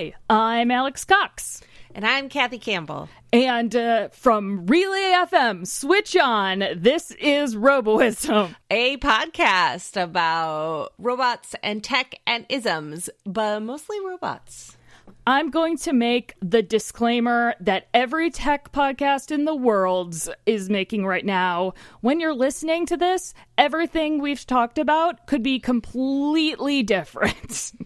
Hi, I'm Alex Cox. And I'm Kathy Campbell. And uh, from Relay FM, switch on. This is Roboism, a podcast about robots and tech and isms, but mostly robots. I'm going to make the disclaimer that every tech podcast in the world is making right now. When you're listening to this, everything we've talked about could be completely different.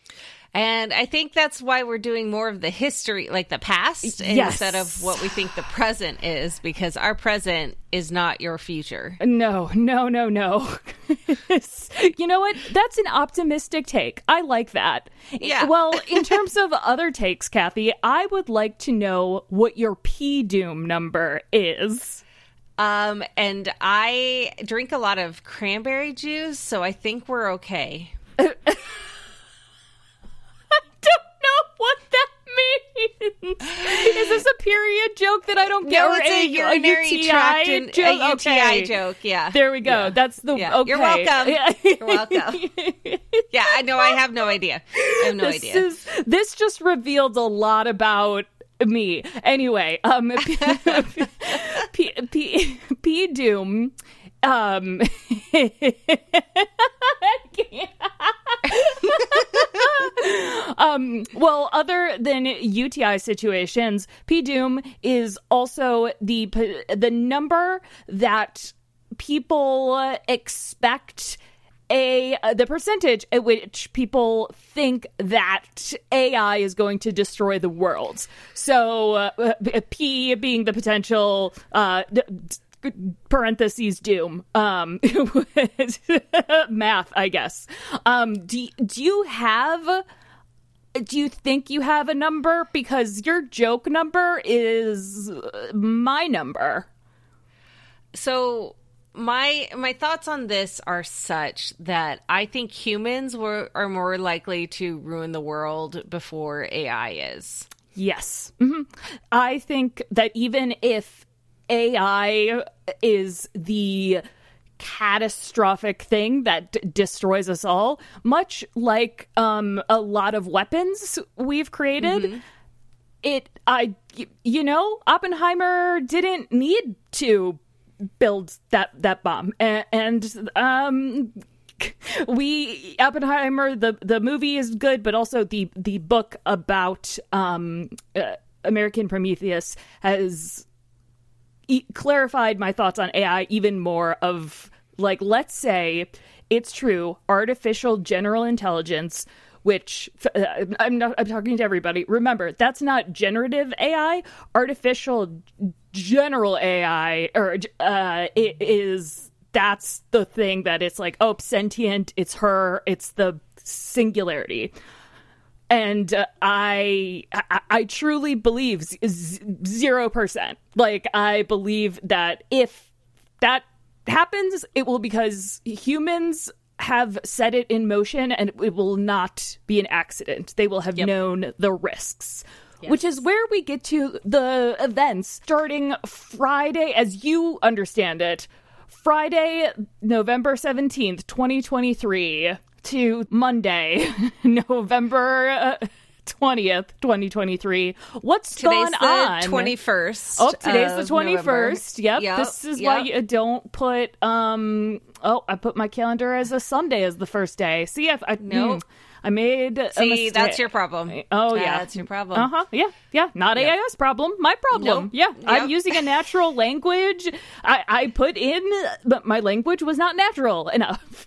And I think that's why we're doing more of the history, like the past, yes. instead of what we think the present is, because our present is not your future. No, no, no, no. you know what? That's an optimistic take. I like that. Yeah. Well, in terms of other takes, Kathy, I would like to know what your P Doom number is. Um, and I drink a lot of cranberry juice, so I think we're okay. Is this a period joke that I don't get? No, it's a, a urinary UTI tract and, joke? A UTI okay. joke. Yeah. There we go. Yeah. That's the yeah. okay. You're welcome. You're welcome. yeah, I know. I have no idea. I have no this idea. Is, this just revealed a lot about me. Anyway, um, P, P, P, P Doom. Um, well, other than UTI situations, P Doom is also the the number that people expect a the percentage at which people think that AI is going to destroy the world. So uh, P being the potential uh, parentheses doom um math i guess um do, do you have do you think you have a number because your joke number is my number so my my thoughts on this are such that I think humans were are more likely to ruin the world before AI is. Yes. Mm-hmm. I think that even if AI is the catastrophic thing that d- destroys us all, much like um, a lot of weapons we've created. Mm-hmm. It, I, you know, Oppenheimer didn't need to build that that bomb, and, and um, we Oppenheimer the the movie is good, but also the the book about um, uh, American Prometheus has clarified my thoughts on AI even more of like let's say it's true artificial general intelligence which uh, I'm not I'm talking to everybody. Remember that's not generative AI artificial general AI or uh it is that's the thing that it's like oh sentient it's her it's the singularity and uh, I, I, I truly believe zero percent. Like I believe that if that happens, it will because humans have set it in motion, and it will not be an accident. They will have yep. known the risks. Yes. Which is where we get to the events starting Friday, as you understand it, Friday, November 17th, 2023 to Monday, November. 20th, 2023. What's today's gone on? 21st. Oh, today's the 21st. Yep. yep. This is yep. why you don't put um oh, I put my calendar as a Sunday as the first day. See if I no. Mm, I made See, that's your problem. Oh yeah, that's your problem. Uh huh. Yeah, yeah. Not yep. AI's problem. My problem. Nope. Yeah. I'm using a natural language. I I put in, but my language was not natural enough.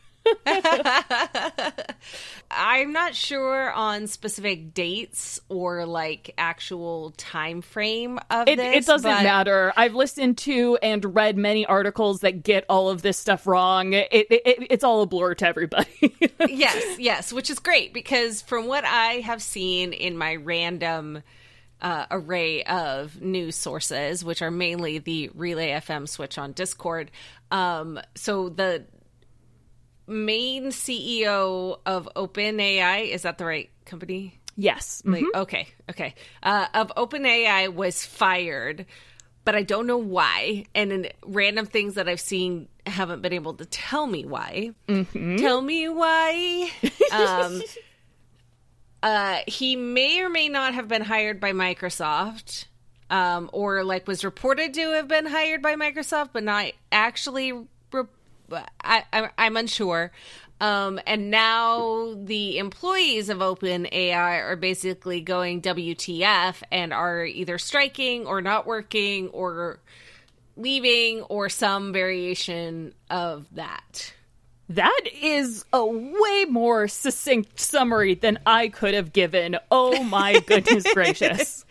I'm not sure on specific dates or like actual time frame of it, this. It doesn't but... matter. I've listened to and read many articles that get all of this stuff wrong. It, it, it's all a blur to everybody. yes, yes, which is great because from what I have seen in my random uh, array of news sources, which are mainly the Relay FM switch on Discord. Um, so the main CEO of OpenAI. Is that the right company? Yes. Like, mm-hmm. okay, okay. Uh, of OpenAI was fired, but I don't know why. And in random things that I've seen haven't been able to tell me why. Mm-hmm. Tell me why. um, uh, he may or may not have been hired by Microsoft, um, or like was reported to have been hired by Microsoft, but not actually. I, I, I'm unsure. Um, and now the employees of OpenAI are basically going WTF and are either striking or not working or leaving or some variation of that. That is a way more succinct summary than I could have given. Oh my goodness gracious.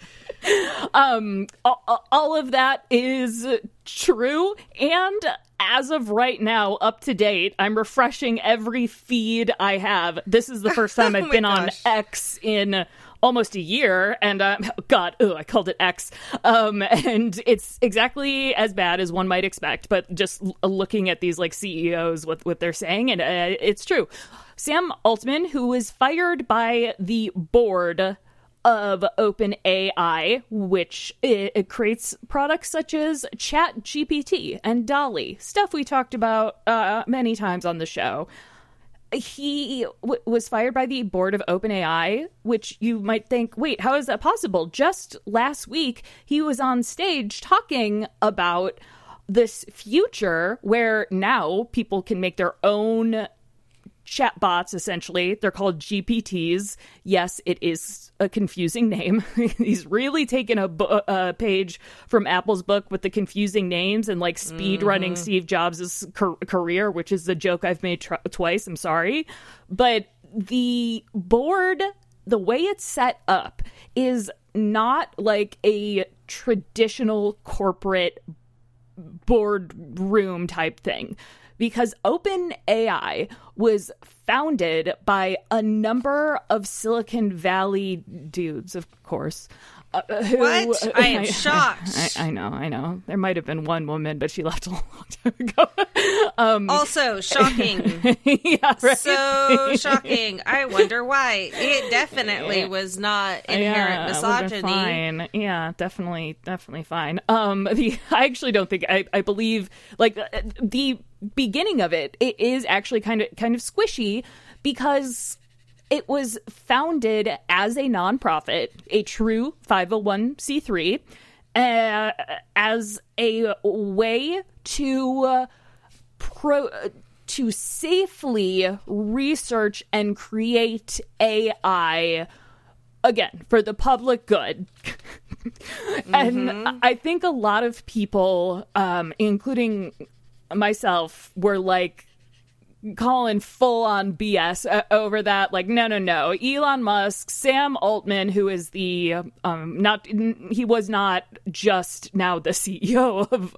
Um, all of that is true. And as of right now, up to date, I'm refreshing every feed I have. This is the first time I've oh been gosh. on X in almost a year and um, god oh i called it x um, and it's exactly as bad as one might expect but just l- looking at these like ceos what, what they're saying and uh, it's true sam altman who was fired by the board of OpenAI, which it, it, creates products such as ChatGPT and DALL-E, stuff we talked about uh, many times on the show he w- was fired by the board of OpenAI, which you might think, wait, how is that possible? Just last week, he was on stage talking about this future where now people can make their own chatbots essentially. They're called gpts yes it is a confusing name. He's really taken a, a, page from apple's book with the confusing names and like speed running mm-hmm. steve jobs' car- career which is the joke i've made tr- twice. I'm sorry. But the board the way it's set up is not like a traditional corporate boardroom type thing because OpenAI was founded by a number of Silicon Valley dudes, of course, uh, who, what? I am I, shocked. I, I, know, I know. There might have been one woman, but she left a long time ago. Um, also shocking. yeah, right? So shocking. I wonder why. It definitely was not inherent yeah, misogyny. Fine. Yeah, definitely, definitely fine. Um, the I actually don't think I, I believe like uh, the beginning of it. It is actually kind of kind of squishy because it was founded as a nonprofit, a true 501c3, uh, as a way to uh, pro to safely research and create AI again for the public good. and mm-hmm. I think a lot of people, um, including myself, were like, calling full on BS uh, over that. Like, no, no, no. Elon Musk, Sam Altman, who is the um, not he was not just now the CEO of.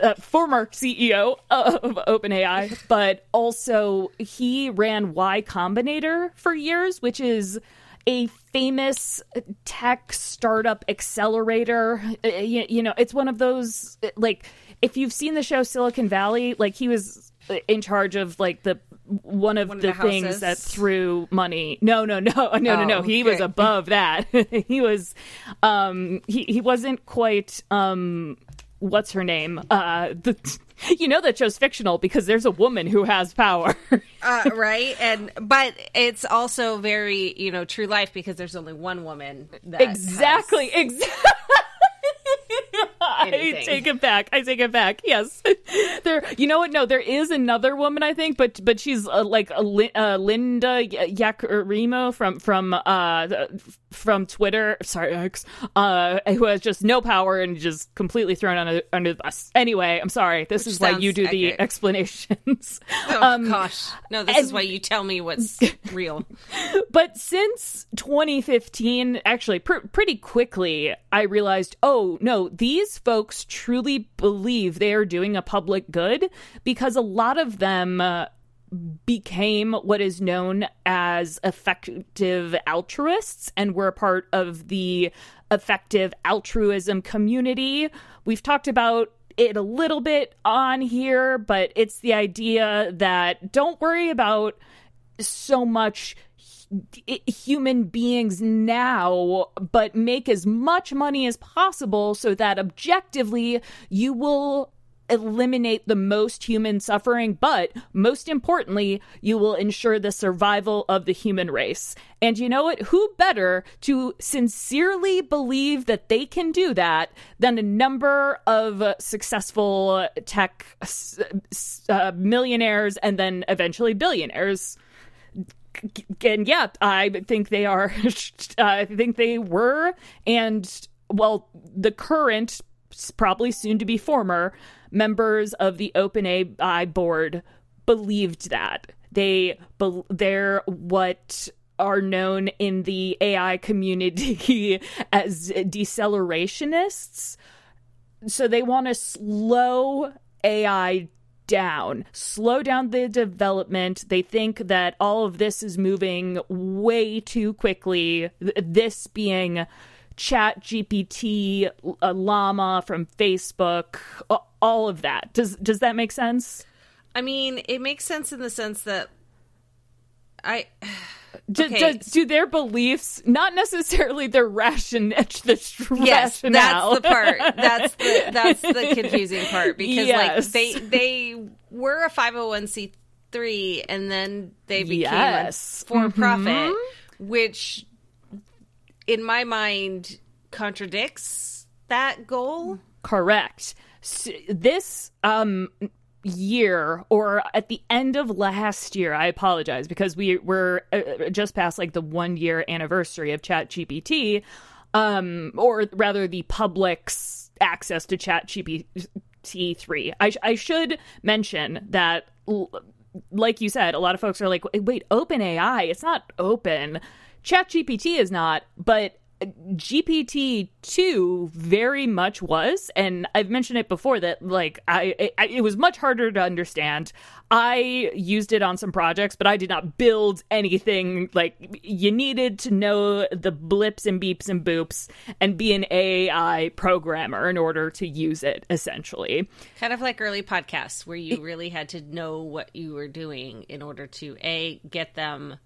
Uh, former CEO of OpenAI, but also he ran Y Combinator for years, which is a famous tech startup accelerator. Uh, you, you know, it's one of those like if you've seen the show Silicon Valley, like he was in charge of like the one of one the, of the things that threw money. No, no, no, no, no, no. Oh, he okay. was above that. he was, um, he he wasn't quite, um, what's her name? Uh, the. You know that show's fictional because there's a woman who has power, uh, right? And but it's also very you know true life because there's only one woman. That Exactly, has... exactly. I take it back. I take it back. Yes, there. You know what? No, there is another woman. I think, but but she's uh, like a uh, Linda Yaccarino from from uh from Twitter. Sorry, X. Uh, who has just no power and just completely thrown under under the bus. Anyway, I'm sorry. This Which is why you do the explanations. Oh um, gosh, no. This and, is why you tell me what's real. But since 2015, actually, pr- pretty quickly, I realized, oh no, these folks truly believe they are doing a public good because a lot of them uh, became what is known as effective altruists and were a part of the effective altruism community. We've talked about it a little bit on here, but it's the idea that don't worry about so much human beings now, but make as much money as possible so that objectively you will eliminate the most human suffering, but most importantly, you will ensure the survival of the human race. And you know what? Who better to sincerely believe that they can do that than a number of successful tech uh, millionaires and then eventually billionaires? And yeah, I think they are. I think they were, and well, the current, probably soon to be former members of the OpenAI board believed that they they're what are known in the AI community as decelerationists. So they want to slow AI down, slow down the development. They think that all of this is moving way too quickly. This being Chat GPT, Llama from Facebook, all of that. Does does that make sense? I mean, it makes sense in the sense that I do, okay. do, do, their beliefs not necessarily their ration the yes rationale. that's the part that's the that's the confusing part because yes. like they they were a 501c3 and then they became yes. for profit mm-hmm. which in my mind contradicts that goal correct so this um year or at the end of last year i apologize because we were uh, just past like the one year anniversary of chat gpt um or rather the public's access to chat gpt 3 I, I should mention that like you said a lot of folks are like wait open ai it's not open. Chat gpt is not but GPT two very much was, and I've mentioned it before that like I, I, it was much harder to understand. I used it on some projects, but I did not build anything. Like you needed to know the blips and beeps and boops and be an AI programmer in order to use it. Essentially, kind of like early podcasts where you really had to know what you were doing in order to a get them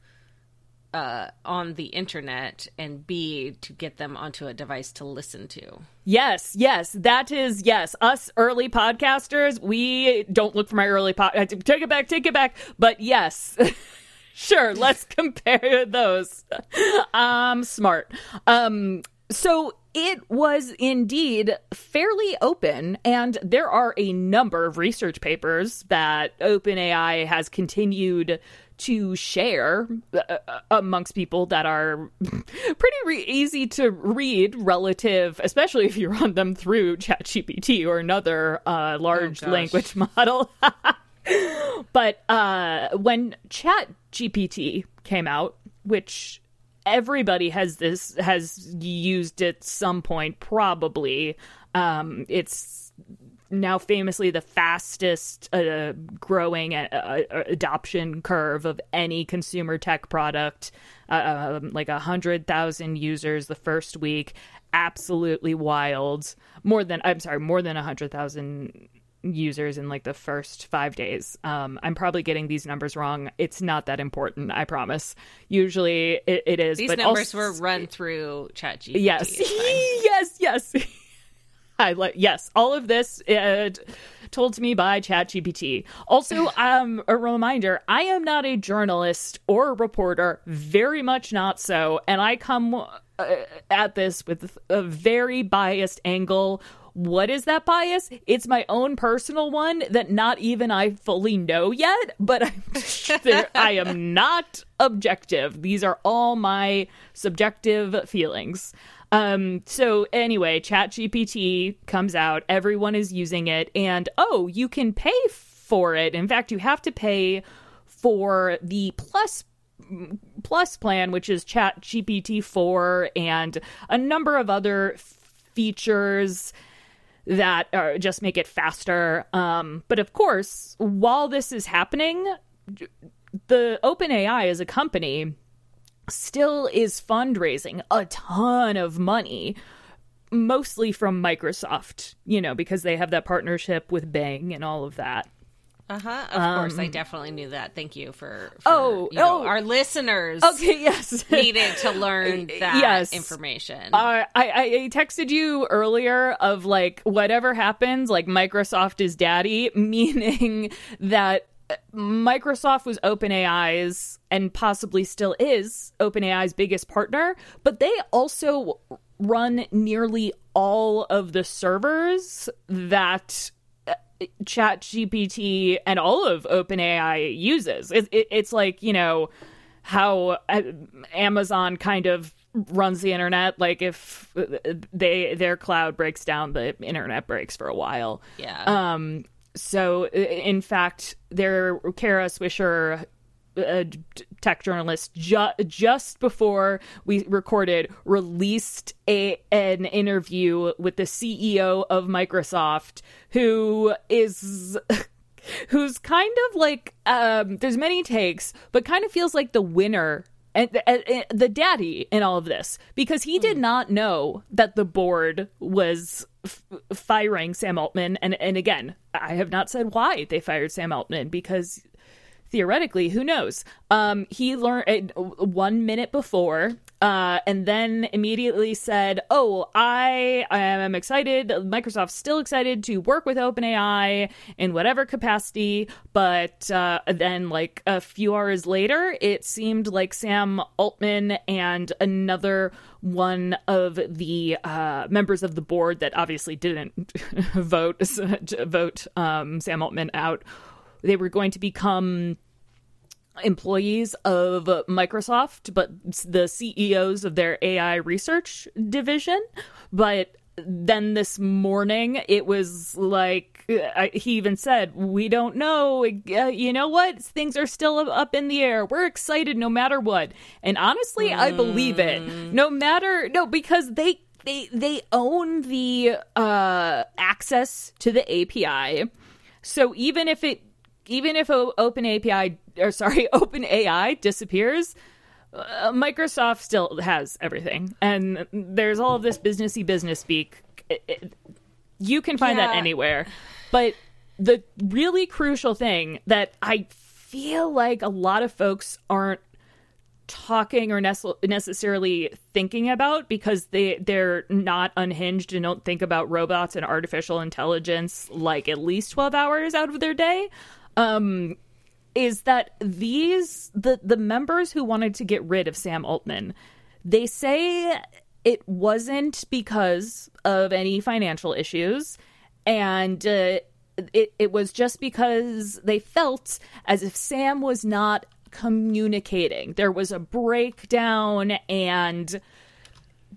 uh, on the internet and B to get them onto a device to listen to. Yes, yes, that is yes. Us early podcasters, we don't look for my early pod. Take it back, take it back. But yes. sure, let's compare those. um smart. Um so it was indeed fairly open, and there are a number of research papers that OpenAI has continued to share uh, uh, amongst people that are pretty re- easy to read relative, especially if you run them through ChatGPT or another uh, large oh, language model. but uh, when ChatGPT came out, which everybody has this has used at some point probably um, it's now famously the fastest uh, growing uh, uh, adoption curve of any consumer tech product. Uh, um, like a hundred thousand users the first week, absolutely wild. More than I'm sorry, more than a hundred thousand users in like the first five days. Um, I'm probably getting these numbers wrong. It's not that important, I promise. Usually it, it is. These numbers also, were run through ChatGPT. Yes, yes, yes. I like yes, all of this uh, told to me by ChatGPT. Also, um, a reminder: I am not a journalist or a reporter, very much not so, and I come uh, at this with a very biased angle. What is that bias? It's my own personal one that not even I fully know yet, but I, I am not objective. These are all my subjective feelings. Um, so anyway, ChatGPT comes out, everyone is using it, and oh, you can pay for it. In fact, you have to pay for the plus plus plan, which is ChatGPT 4 and a number of other features that uh, just make it faster. Um, but of course, while this is happening, the OpenAI as a company still is fundraising a ton of money mostly from Microsoft, you know, because they have that partnership with Bing and all of that. Uh huh. Of course, I definitely knew that. Thank you for, for Um, Oh, you know, oh. our listeners Okay, yes. needed to learn that Yes. information. Uh, I, I texted you earlier of like whatever happens, like Microsoft is daddy, meaning that Microsoft was OpenAI's and possibly still is OpenAI's biggest partner, but they also run nearly all of the servers that ChatGPT and all of openai uses it, it, it's like you know how uh, amazon kind of runs the internet like if they their cloud breaks down the internet breaks for a while yeah. um so in fact their kara swisher a tech journalist ju- just before we recorded released a an interview with the CEO of Microsoft who is who's kind of like um there's many takes but kind of feels like the winner and, and- and the daddy in all of this because he did not know that the board was f- firing Sam Altman and and again I have not said why they fired Sam Altman because theoretically who knows? Um he learned uh, one minute before uh and then immediately said oh i am excited microsoft's still excited to work with openai in whatever capacity. But uh then like a few hours later it seemed like sam altman and another one of the uh members of the board that obviously didn't vote vote um sam altman out they were going to become employees of Microsoft, but the CEOs of their AI research division. But then this morning, it was like he even said, "We don't know. Uh, you know what? Things are still up in the air. We're excited no matter what." And honestly, I believe it. No matter no, because they they they own the uh, access to the API. So even if it even if Open API or sorry, Open AI disappears, uh, Microsoft still has everything, and there's all of this businessy business speak. It- it- you can find that anywhere, but the really crucial thing that I feel like a lot of folks aren't talking or nece- necessarily thinking about because they they're not unhinged and don't think about robots and artificial intelligence like at least 12 hours out of their day um is that these the the members who wanted to get rid of Sam Altman they say it wasn't because of any financial issues and uh, it it was just because they felt as if Sam was not communicating. There was a breakdown and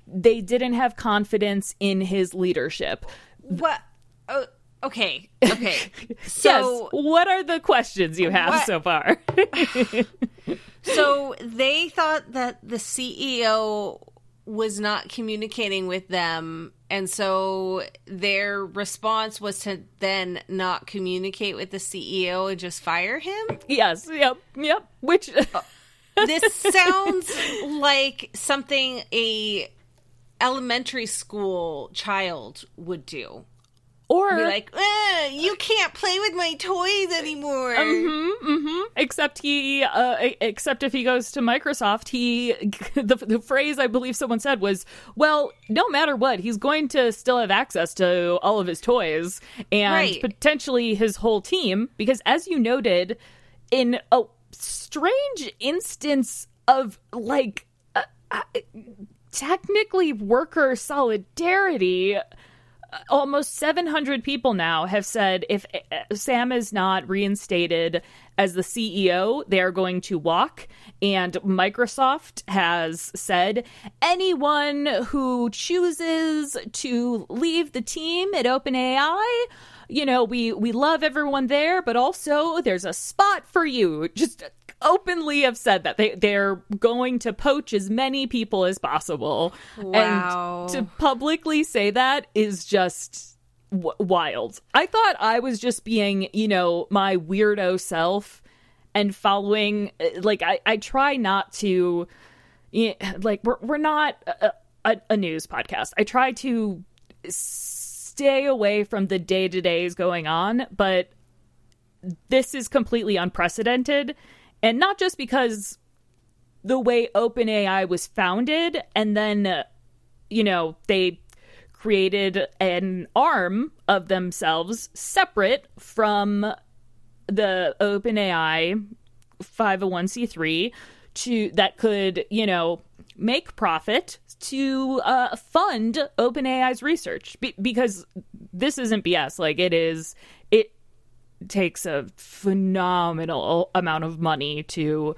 they didn't have confidence in his leadership. what? Oh, okay. Okay. So yes, what are the questions you have What- so far? So they thought that the CEO was not communicating with them, and so their response was to then not communicate with the CEO and just fire him. yes, yep, yep. Which uh, This sounds like something a elementary school child would do. Or Be like, "Eh, you can't play with my toys anymore. except he uh, except if he goes to Microsoft, he the, the phrase I believe someone said was, "Well, no matter what, he's going to still have access to all of his toys and Right. potentially his whole team because as you noted in a strange instance of like uh, uh, technically worker solidarity almost 700 people now have said if uh, Sam is not reinstated as the CEO, they are going to walk. And Microsoft has said anyone who chooses to leave the team at OpenAI, you know, we we love everyone there, but also there's a spot for you. Just openly have said that they they're going to poach as many people as possible. Wow. And to publicly say that is just w- wild. I thought I was just being, you know, my weirdo self and following uh, like I I try not to like we're we're not a, a, a news podcast. I try to stay away from the day-to-days going on, but this is completely unprecedented. And not just because the way OpenAI was founded, and then, uh, you know, they created an arm of themselves separate from the OpenAI 501c3 to that could, you know, make profit to uh, fund OpenAI's research Be- because this isn't BS. Like it is, takes a phenomenal amount of money to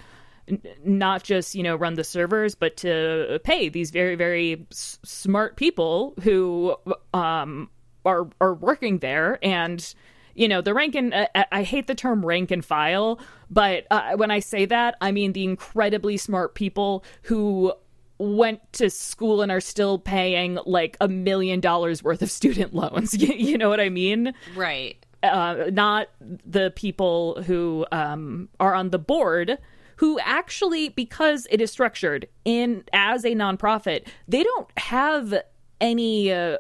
n- not just you know run the servers, but to pay these very very s- smart people who um, are are working there and you know the rank and uh, I hate the term rank and file, but uh, when I say that, I mean the incredibly smart people who went to school and are still paying like a million dollars worth of student loans. you, you know what I mean? Right. Uh, not the people who um, are on the board who actually because it is structured in as a nonprofit they don't have any uh,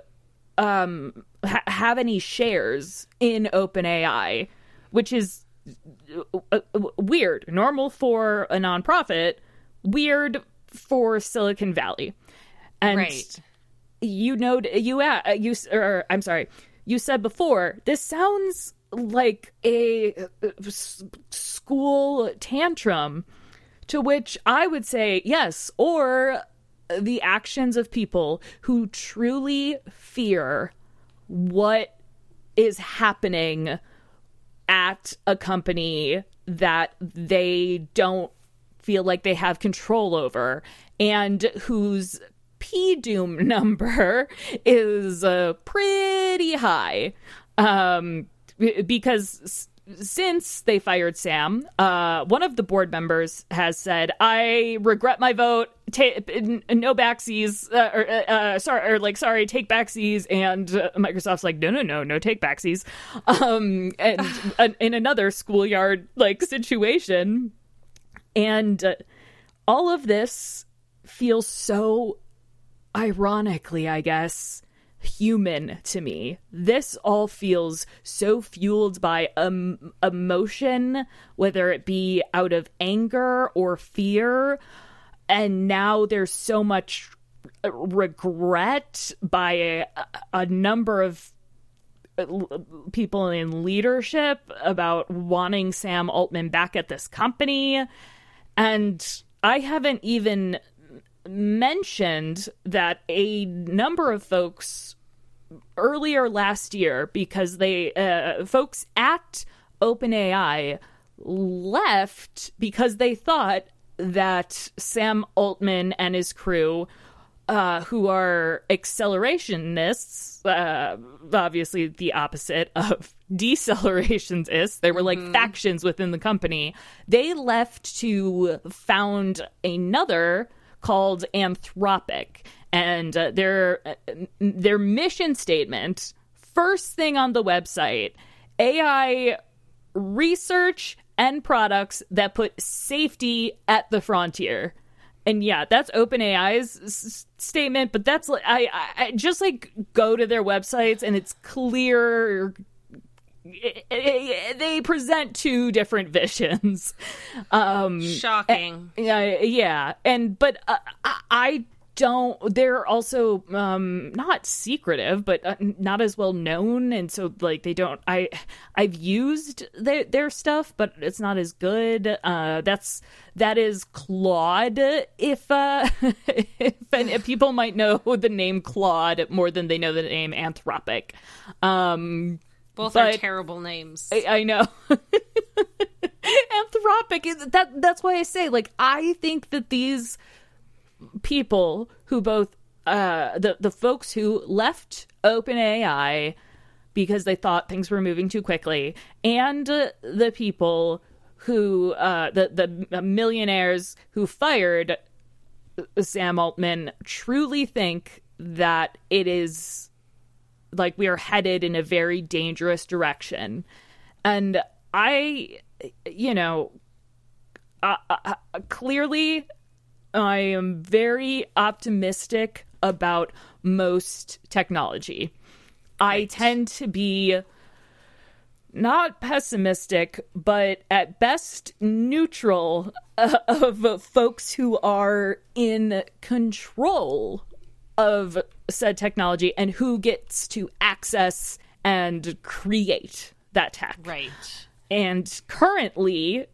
um ha- have any shares in OpenAI which is uh, uh, weird. Normal for a nonprofit weird for Silicon Valley. And Right. you know you uh, you or I'm sorry you said before this sounds like a uh, school tantrum to which I would say yes or the actions of people who truly fear what is happening at a company that they don't feel like they have control over and whose P Doom number is uh, pretty high. Um, because since they fired Sam, uh, one of the board members has said, "I regret my vote. Ta- no backsies, uh, or uh, uh, sorry, or like sorry, take backsies." And uh, Microsoft's like, "No, no, no, no, take backsies." Um, and uh, in another schoolyard like situation, and uh, all of this feels so ironically, I guess, human to me. This all feels so fueled by um, emotion, whether it be out of anger or fear. And now there's so much regret by a, a number of people in leadership about wanting Sam Altman back at this company. And I haven't even mentioned that a number of folks earlier last year, because they, uh, folks at OpenAI left because they thought that Sam Altman and his crew uh, who are accelerationists, uh, obviously the opposite of decelerationsists. They were like factions within the company. They left to found another called Anthropic, and uh, their their mission statement, first thing on the website, AI research and products that put safety at the frontier. And yeah, that's OpenAI's s- statement, but that's I, I just like go to their websites and it's clear they present two different visions. Um Shocking. yeah, yeah, and but uh, I- I don't. They're also um, not secretive, but uh, not as well known, and so like they don't. I I've used their their stuff, but it's not as good. Uh, that's that is Claude. If uh, if, and if people might know the name Claude more than they know the name Anthropic. Um, Both are terrible names. I, I know. Anthropic is that that's why I say like I think that these people who both uh the the folks who left OpenAI because they thought things were moving too quickly and uh, the people who uh the the millionaires who fired Sam Altman truly think that it is like we are headed in a very dangerous direction. And i you know uh, uh, clearly i am very optimistic about most technology. I tend to be not pessimistic, but at best neutral uh, of folks who are in control of said technology and who gets to access and create that tech. Right. And currently,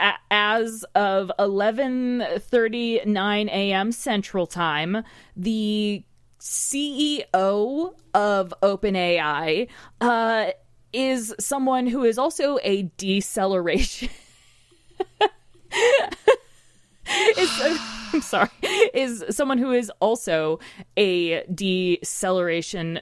a- as of 11:39 a.m. Central Time, the CEO of OpenAI uh, is someone who is also a deceleration. is, I'm sorry, is someone who is also a deceleration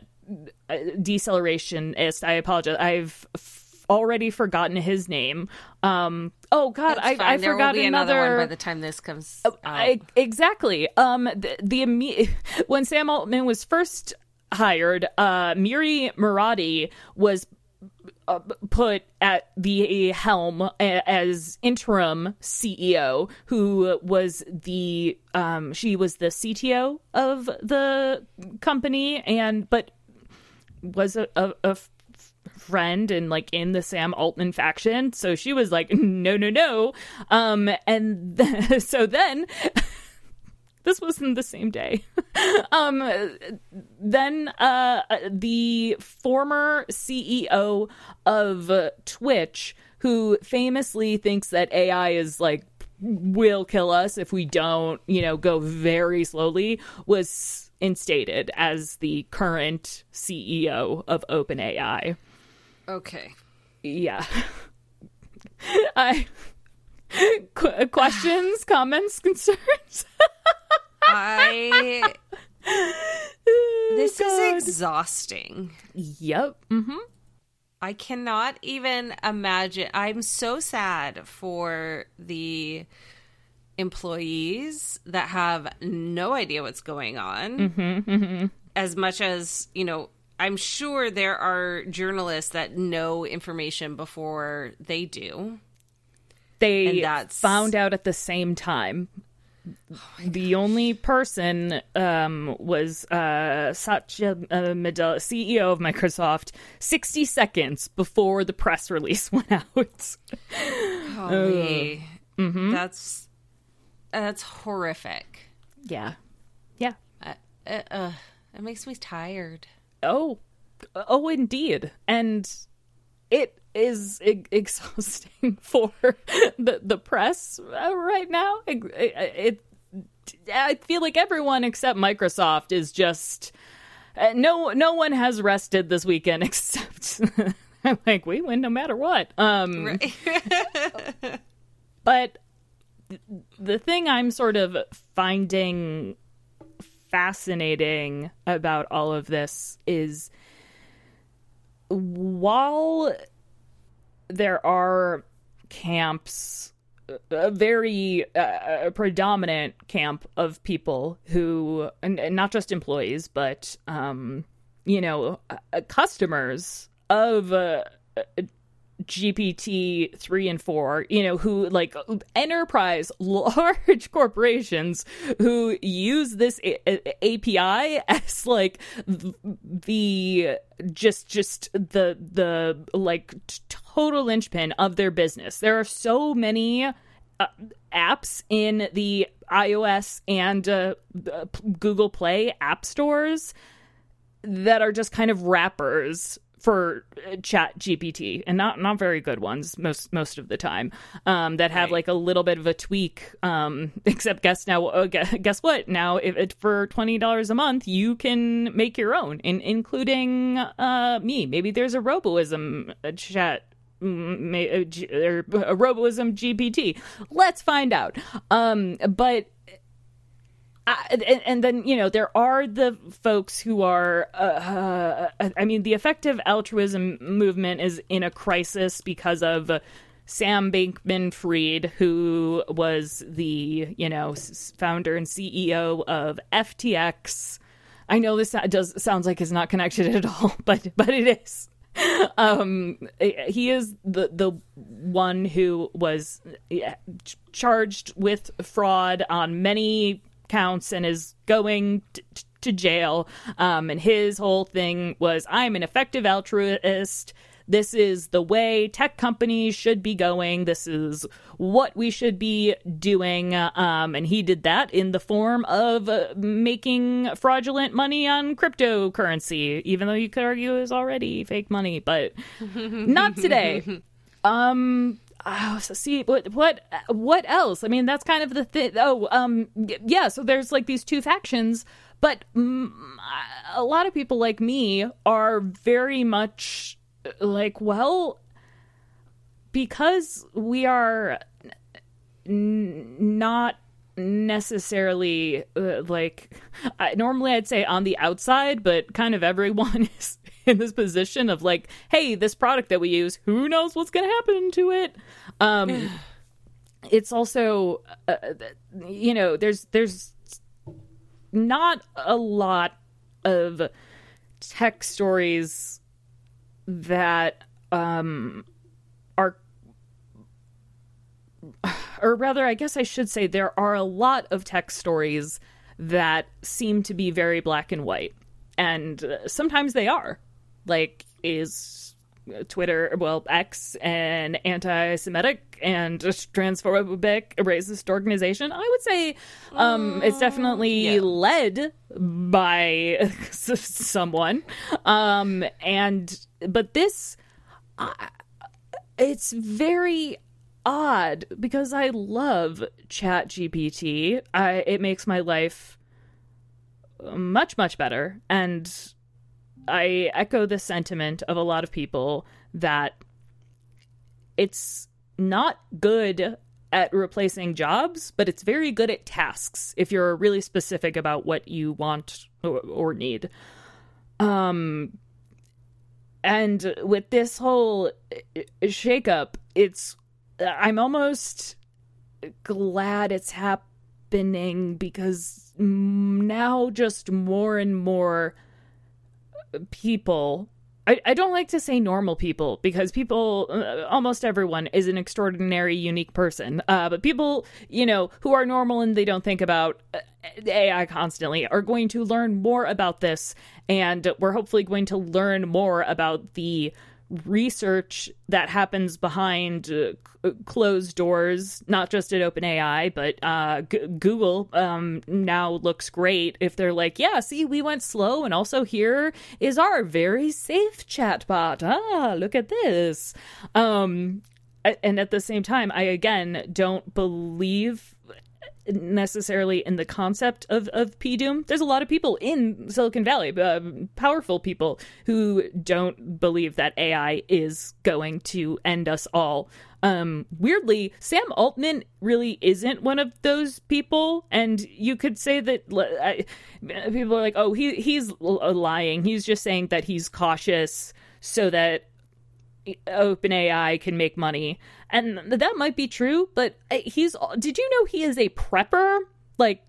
uh, decelerationist. I apologize. I've f- already forgotten his name. Um. Oh God, I. I there forgot another. another one by the time this comes out. I, exactly. Um, the, the when Sam Altman was first hired, uh, Mira Murati was put at the helm as interim CEO, who was the um, she was the CTO of the company, and but was a friend and like in the Sam Altman faction. So she was like, no, no, no. Um, and th- so then this wasn't the same day. um, then uh, the former CEO of uh, Twitch, who famously thinks that AI is like will kill us if we don't, you know, go very slowly, was instated as the current CEO of OpenAI. okay. Yeah. I Qu- questions, comments, concerns. I this God. is exhausting. Yep. Mm-hmm. I cannot even imagine. I'm so sad for the employees that have no idea what's going on. As much as, you know, I'm sure there are journalists that know information before they do. They found out at the same time. The only person um, was uh, Satya uh, Nadella, CEO of Microsoft, 60 seconds before the press release went out. Holy. That's that's horrific. yeah. Yeah. Uh, uh, uh, it makes me tired. Oh, oh, indeed, and it is e- exhausting for the the press uh, right now. It, it, I feel like everyone except Microsoft is just uh, no no one has rested this weekend except. Like we win no matter what. Um, Right. but the thing I'm sort of finding fascinating about all of this is while there are camps a very uh, predominant camp of people who and, and not just employees but um you know uh, customers of uh, GPT 3 and 4, you know, who like enterprise large corporations who use this a- a- API as like the just just the the like total linchpin of their business. There are so many uh, apps in the iOS and uh, uh, Google Play app stores that are just kind of wrappers for uh, chat gpt and not not very good ones most most of the time um that have Right. like a little bit of a tweak um except guess now uh, gu- guess what? Now if it for $20 a month you can make your own in, including uh me. Maybe there's a roboism uh, chat or a roboism gpt let's find out. Um but And, and then you know there are the folks who are uh, uh, i mean the effective altruism movement is in a crisis because of sam bankman fried who was the you know founder and ceo of ftx i know this does sounds like it's not connected at all but but it is. Um he is the the one who was charged with fraud on many counts and is going t- t- to jail um and his whole thing was i'm an effective altruist this is the way tech companies should be going. This is what we should be doing. Um, and he did that in the form of uh, making fraudulent money on cryptocurrency, even though you could argue is already fake money, but not today. Um, oh, so see what what what else? I mean, that's kind of the thing. Oh, um, yeah. So there's like these two factions, but a lot of people like me are very much like, well, because we are n- not necessarily uh, like I, normally I'd say on the outside, but kind of everyone is in this position of like, hey, this product that we use, who knows what's going to happen to it? Um, it's also, uh, you know, there's there's not a lot of tech stories that um, are or rather i guess i should say there are a lot of tech stories that seem to be very black and white and uh, sometimes they are like is Twitter, well, X, an anti-Semitic and transphobic racist organization. I would say um, it's definitely yeah. led by someone, um, and but this, uh, it's very odd because I love Chat GPT. I, it makes my life much much better and I echo the sentiment of a lot of people that it's not good at replacing jobs, but it's very good at tasks if you're really specific about what you want or, or need. Um, and with this whole shakeup, it's I'm almost glad it's happening because now just more and more people I, I don't like to say normal people because people, uh, almost everyone is an extraordinary, unique person. Uh, but people, you know, who are normal and they don't think about uh, AI constantly are going to learn more about this. And we're hopefully going to learn more about the research that happens behind uh, closed doors, not just at OpenAI, but uh, G- Google um, now looks great if they're like, yeah, see, we went slow, and also here is our very safe chatbot. Ah, look at this. Um, and at the same time, I again don't believe necessarily in the concept of, of PDoom. There's a lot of people in Silicon Valley, uh, powerful people, who don't believe that AI is going to end us all. Um, weirdly, Sam Altman really isn't one of those people, and you could say that people are like, "Oh, he he's lying. He's just saying that he's cautious so that OpenAI can make money." And that might be true, but uh, he's. Did you know he is a prepper? Like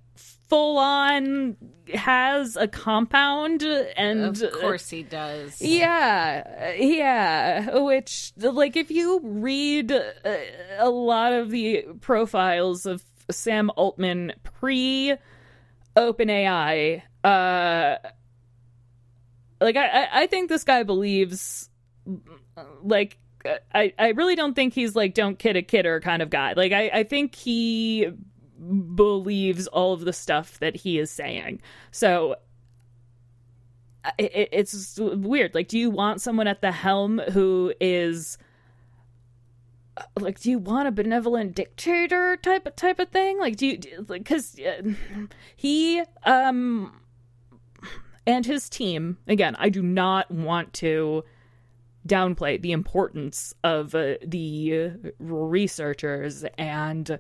full on has a compound and of course he does yeah yeah which like if you read a lot of the profiles of sam altman pre openai uh like i i think this guy believes like I, I really don't think he's like don't kid a kidder kind of guy. Like I, I think he believes all of the stuff that he is saying. So it, it's weird. Like, do you want someone at the helm who is like, do you want a benevolent dictator type of type of thing? Like, do you like because uh, he um and his team again? I do not want to downplay the importance of uh, the researchers and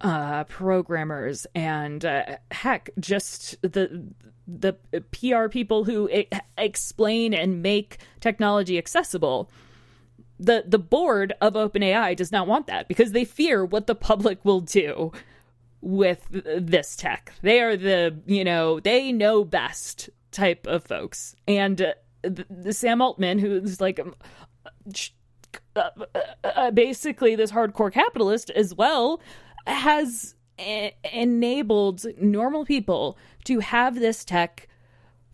uh, programmers and uh, heck, just the the PR people who I- explain and make technology accessible. The the board of OpenAI does not want that because they fear what the public will do with this tech. They are the, you know, they know best type of folks. And uh, Sam Altman who's like um, uh, uh, basically this hardcore capitalist as well has enabled normal people to have this tech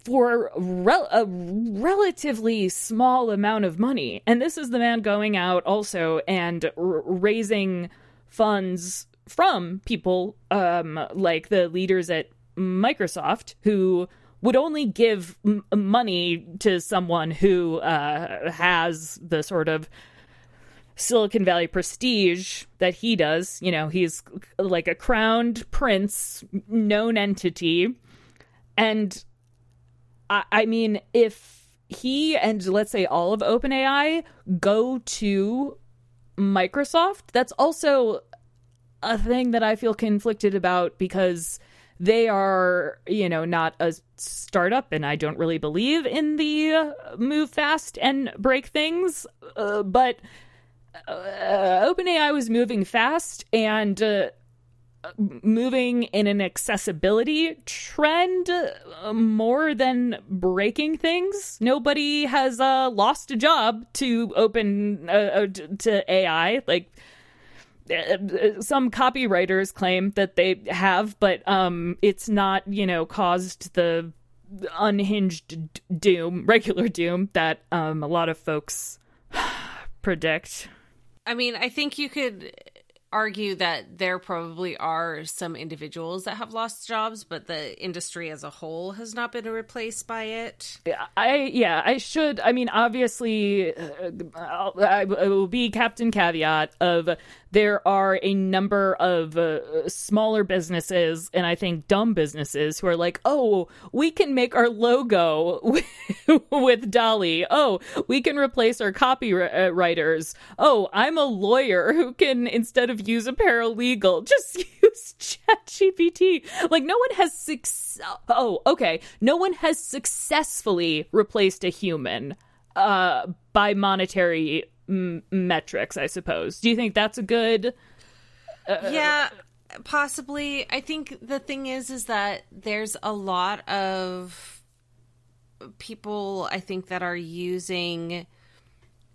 for rel- a relatively small amount of money. And this is the man going out also and r- raising funds from people um, like the leaders at Microsoft who would only give m- money to someone who uh, has the sort of Silicon Valley prestige that he does. You know, he's like a crowned prince, known entity. And I, I mean, if he and let's say all of OpenAI go to Microsoft, that's also a thing that I feel conflicted about because they are, you know, not a startup, and I don't really believe in the uh, move fast and break things. Uh, but uh, OpenAI was moving fast and uh, moving in an accessibility trend uh, more than breaking things. Nobody has uh, lost a job to open uh, to AI. Like some copywriters claim that they have, but um, it's not, you know, caused the unhinged doom, regular doom that um, a lot of folks predict. I mean, I think you could argue that there probably are some individuals that have lost jobs, but the industry as a whole has not been replaced by it. I yeah, I should. I mean, obviously, uh, I, I will be Captain Caveat of there are a number of uh, smaller businesses and I think dumb businesses who are like, oh, we can make our logo with, DALL-E. Oh, we can replace our copywriters. Oh, I'm a lawyer who can, instead of use a paralegal, just use ChatGPT. Like, no one has success. Oh, okay. No one has successfully replaced a human uh, by monetary m- metrics, I suppose. Do you think that's a good? Uh, yeah, possibly. I think the thing is, is that there's a lot of people I think that are using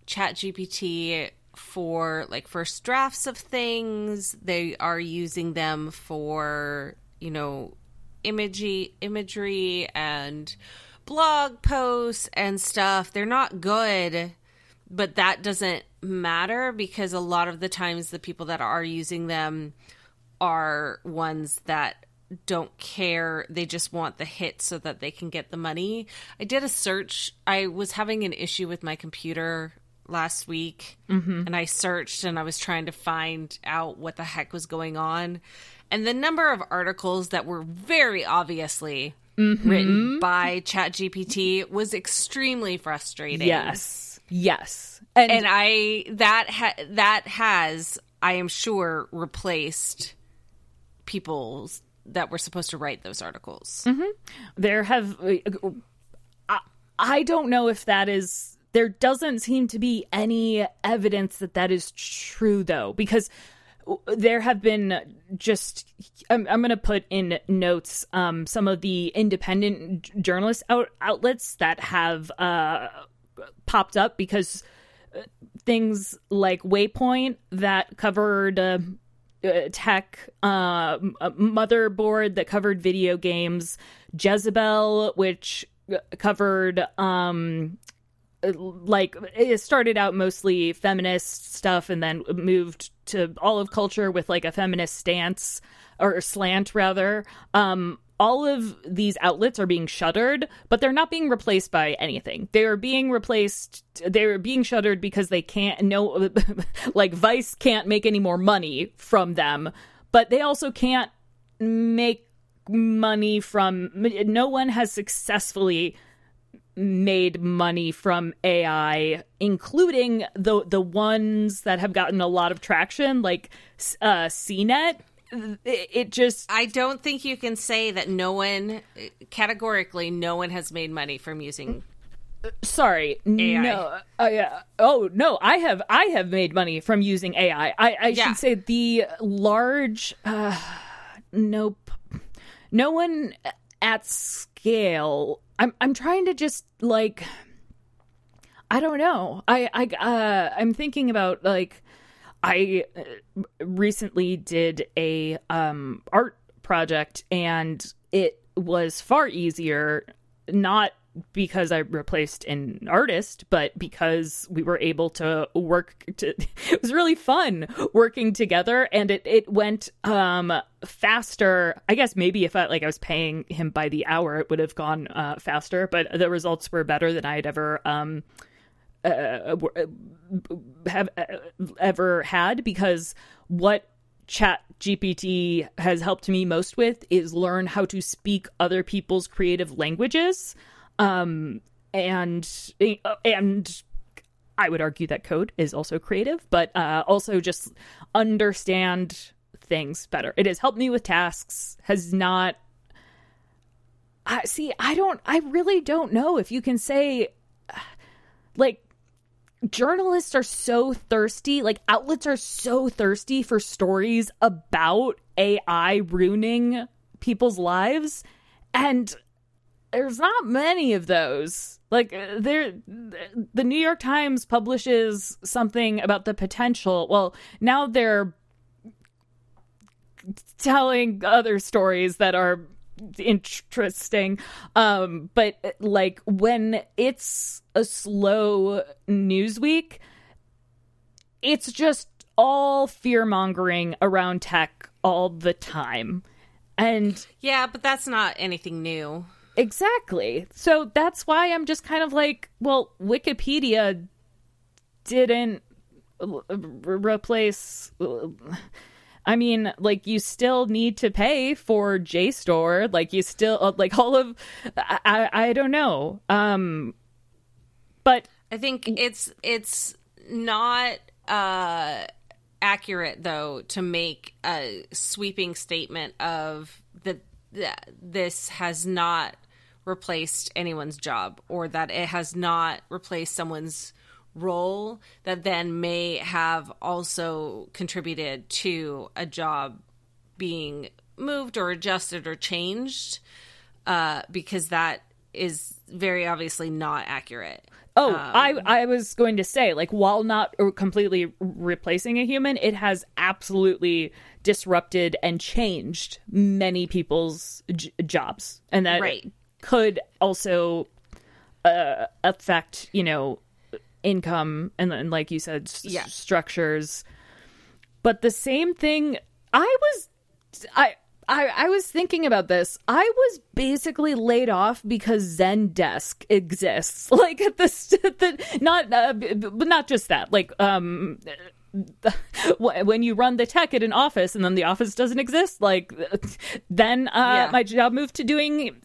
Chat GPT for like first drafts of things. They are using them for you know imagery, imagery and blog posts and stuff. They're not good but that doesn't matter because a lot of the times the people that are using them are ones that don't care they just want the hit so that they can get the money i did a search i was having an issue with my computer last week mm-hmm. and i searched and i was trying to find out what the heck was going on and the number of articles that were very obviously mm-hmm. written by ChatGPT was extremely frustrating yes Yes. And, and I that ha- that has I am sure replaced people that were supposed to write those articles. Mm-hmm. There have I, I don't know if that is there doesn't seem to be any evidence that that is true though because there have been just i'm, I'm going to put in notes um, some of the independent journalist out, outlets that have uh, popped up because uh, things like Waypoint that covered uh, uh, tech, uh, Motherboard that covered video games, Jezebel, which uh, covered um, like it started out mostly feminist stuff and then moved to all of culture with like a feminist stance or slant rather um all of these outlets are being shuttered, but they're not being replaced by anything. They are being replaced. They're being shuttered because they can't. No, like Vice can't make any more money from them, but they also can't make money from. No one has successfully made money from AI, including the the ones that have gotten a lot of traction, like uh, CNET it just I don't think you can say that no one categorically no one has made money from using sorry AI. no uh, yeah. oh no i have i have made money from using ai i, I yeah. should say the large uh, nope no one at scale i'm i'm trying to just like i don't know. I i uh i'm thinking about like I uh, recently did a um, art project, and it was far easier not because I replaced an artist, but because we were able to work. To, it was really fun working together, and it it went um, faster. I guess maybe if I like I was paying him by the hour, it would have gone uh, faster. But the results were better than I had ever um, uh, uh have uh, ever had because what chat gpt has helped me most with is learn how to speak other people's creative languages um, and and I would argue that code is also creative, but uh, also just understand things better. It has helped me with tasks. Has not. I see. I don't. I really don't know if you can say, like, journalists are so thirsty. Like outlets are so thirsty for stories about AI ruining people's lives, and there's not many of those. Like uh, there the New York Times publishes something about the potential. Well, now they're telling other stories that are interesting um but like when it's a slow news week it's just all fear mongering around tech all the time and yeah but that's not anything new Exactly. So that's why I'm just kind of like, well, Wikipedia didn't replace. I mean, like you still need to pay for JSTOR. Like you still uh, like all of. I I don't know. Um, but I think it's it's not uh accurate though to make a sweeping statement of that this has not replaced anyone's job or that it has not replaced someone's role that then may have also contributed to a job being moved or adjusted or changed uh, because that is very obviously not accurate. Oh, um, I I was going to say like while not completely replacing a human, it has absolutely disrupted and changed many people's j- jobs, and that right could also uh, affect, you know, income and, and like you said, s- yeah. structures. But the same thing, I was, I. I, I was thinking about this. I was basically laid off because Zendesk exists. Like the, the not uh, but not just that. Like um when you run the tech at an office and then the office doesn't exist, like then uh, yeah. my job moved to doing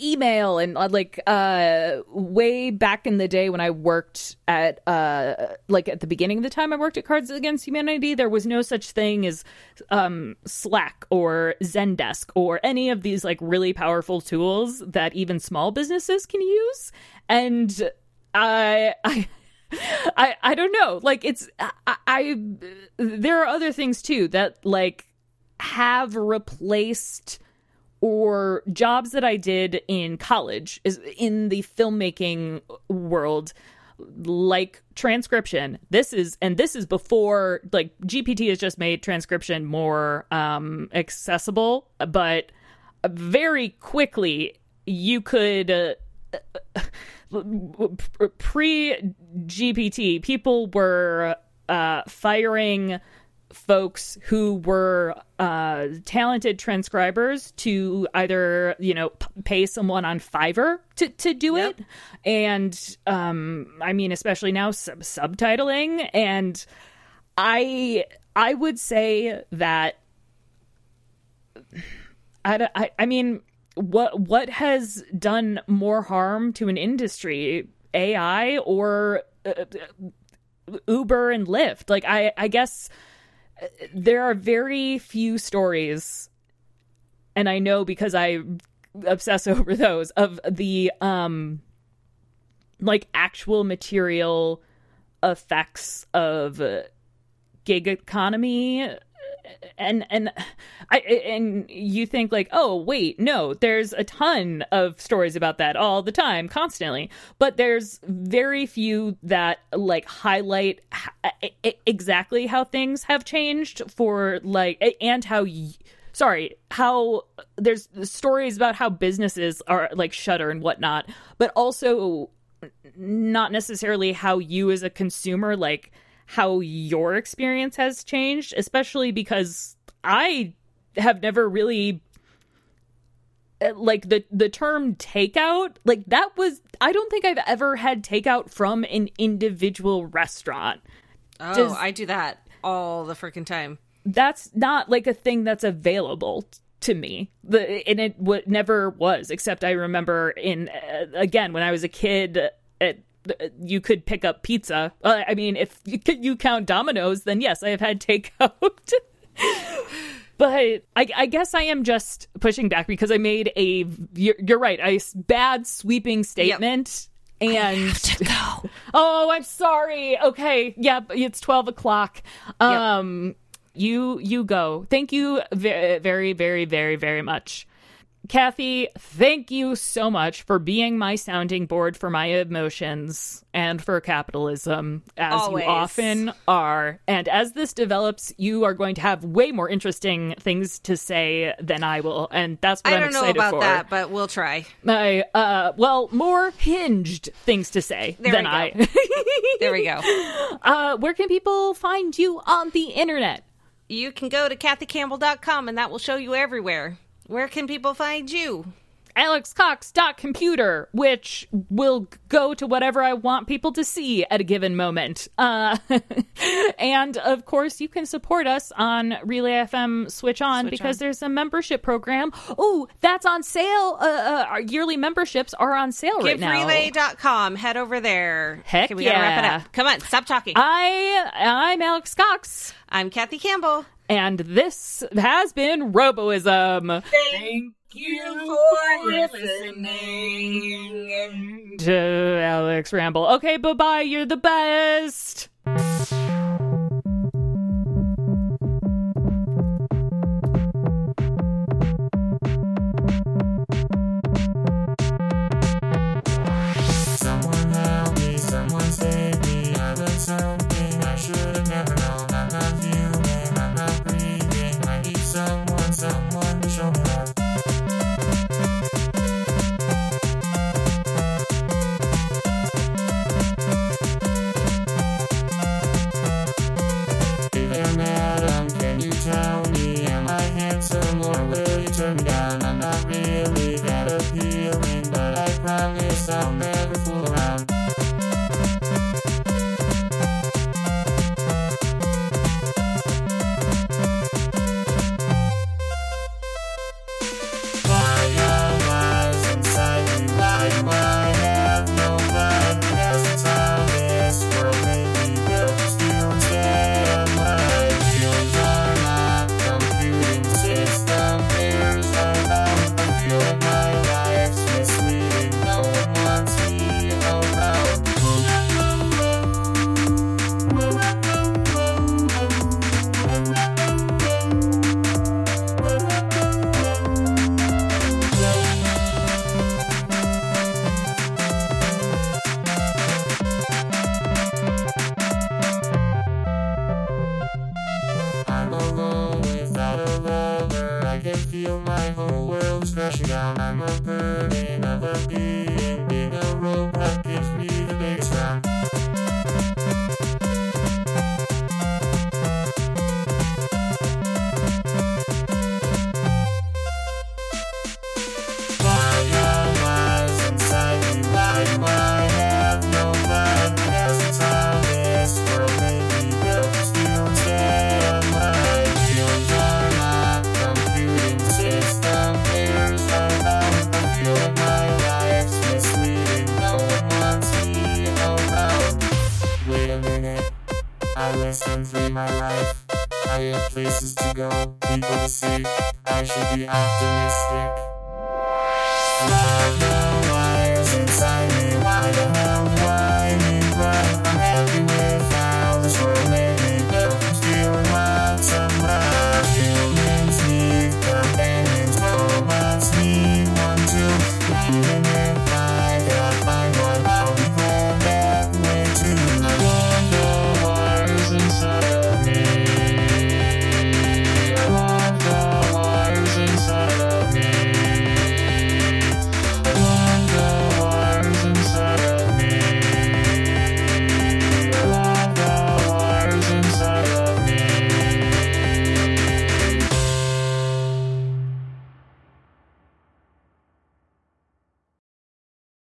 email and uh, like uh, way back in the day when I worked at uh, like at the beginning of the time I worked at Cards Against Humanity, there was no such thing as um, Slack or Zendesk or any of these like really powerful tools that even small businesses can use, and I I I I don't know. Like it's I, I there are other things too that like have replaced or jobs that I did in college is in the filmmaking world like transcription this is and this is before like gpt has just made transcription more um accessible but very quickly you could uh, pre GPT, people were uh, firing folks who were uh, talented transcribers to either you know p- pay someone on Fiverr to to do yep. it, and um, I mean especially now sub- subtitling, and I I would say that I I, I mean what what has done more harm to an industry, AI or uh, uh, Uber and Lyft? Like I I guess uh, there are very few stories and I know because I obsess over those of the um like actual material effects of gig economy and and I and you think like, oh wait, no, there's a ton of stories about that all the time, constantly, but there's very few that like highlight exactly how things have changed for like and how. Y- sorry, how there's stories about how businesses are like shutter and whatnot, but also not necessarily how you as a consumer like how your experience has changed, especially because I have never really uh, like the the term takeout like that was i don't think i've ever had takeout from an individual restaurant. Oh Does, i do that all the freaking time. That's not like a thing that's available to me. The and it w- never was except i remember in uh, again when i was a kid it, you could pick up pizza uh, i mean if you, you count domino's then yes i have had takeout but I, I, guess I am just pushing back because I made a you're, you're right a bad sweeping statement. Yep. And oh, I'm sorry. Okay, yeah, it's twelve o'clock. Um, yep. you you go. Thank you very very very very very much. Kathy, thank you so much for being my sounding board for my emotions and for capitalism, as Always. you often are. And as this develops, you are going to have way more interesting things to say than I will, and that's what I am saying. I don't know about for. that, but we'll try. I, uh, well, more hinged things to say there than I. there we go. Uh, where can people find you on the internet? You can go to kathycampbell.com, and that will show you everywhere. Where can people find you? alexcox.computer, which will go to whatever I want people to see at a given moment. Uh, and of course, you can support us on Relay FM Switch On Switch because on. there's a membership program. Oh, that's on sale. Uh, uh, our yearly memberships are on sale right now. GiveRelay.com. Head over there. Heck we yeah. gotta wrap it up. Come on, stop talking. I I'm Alex Cox. I'm Kathy Campbell. And this has been Roboism. Thank you for listening to Alex Ramble. Okay, bye bye. You're the best. Crashing down. I'm a of a being.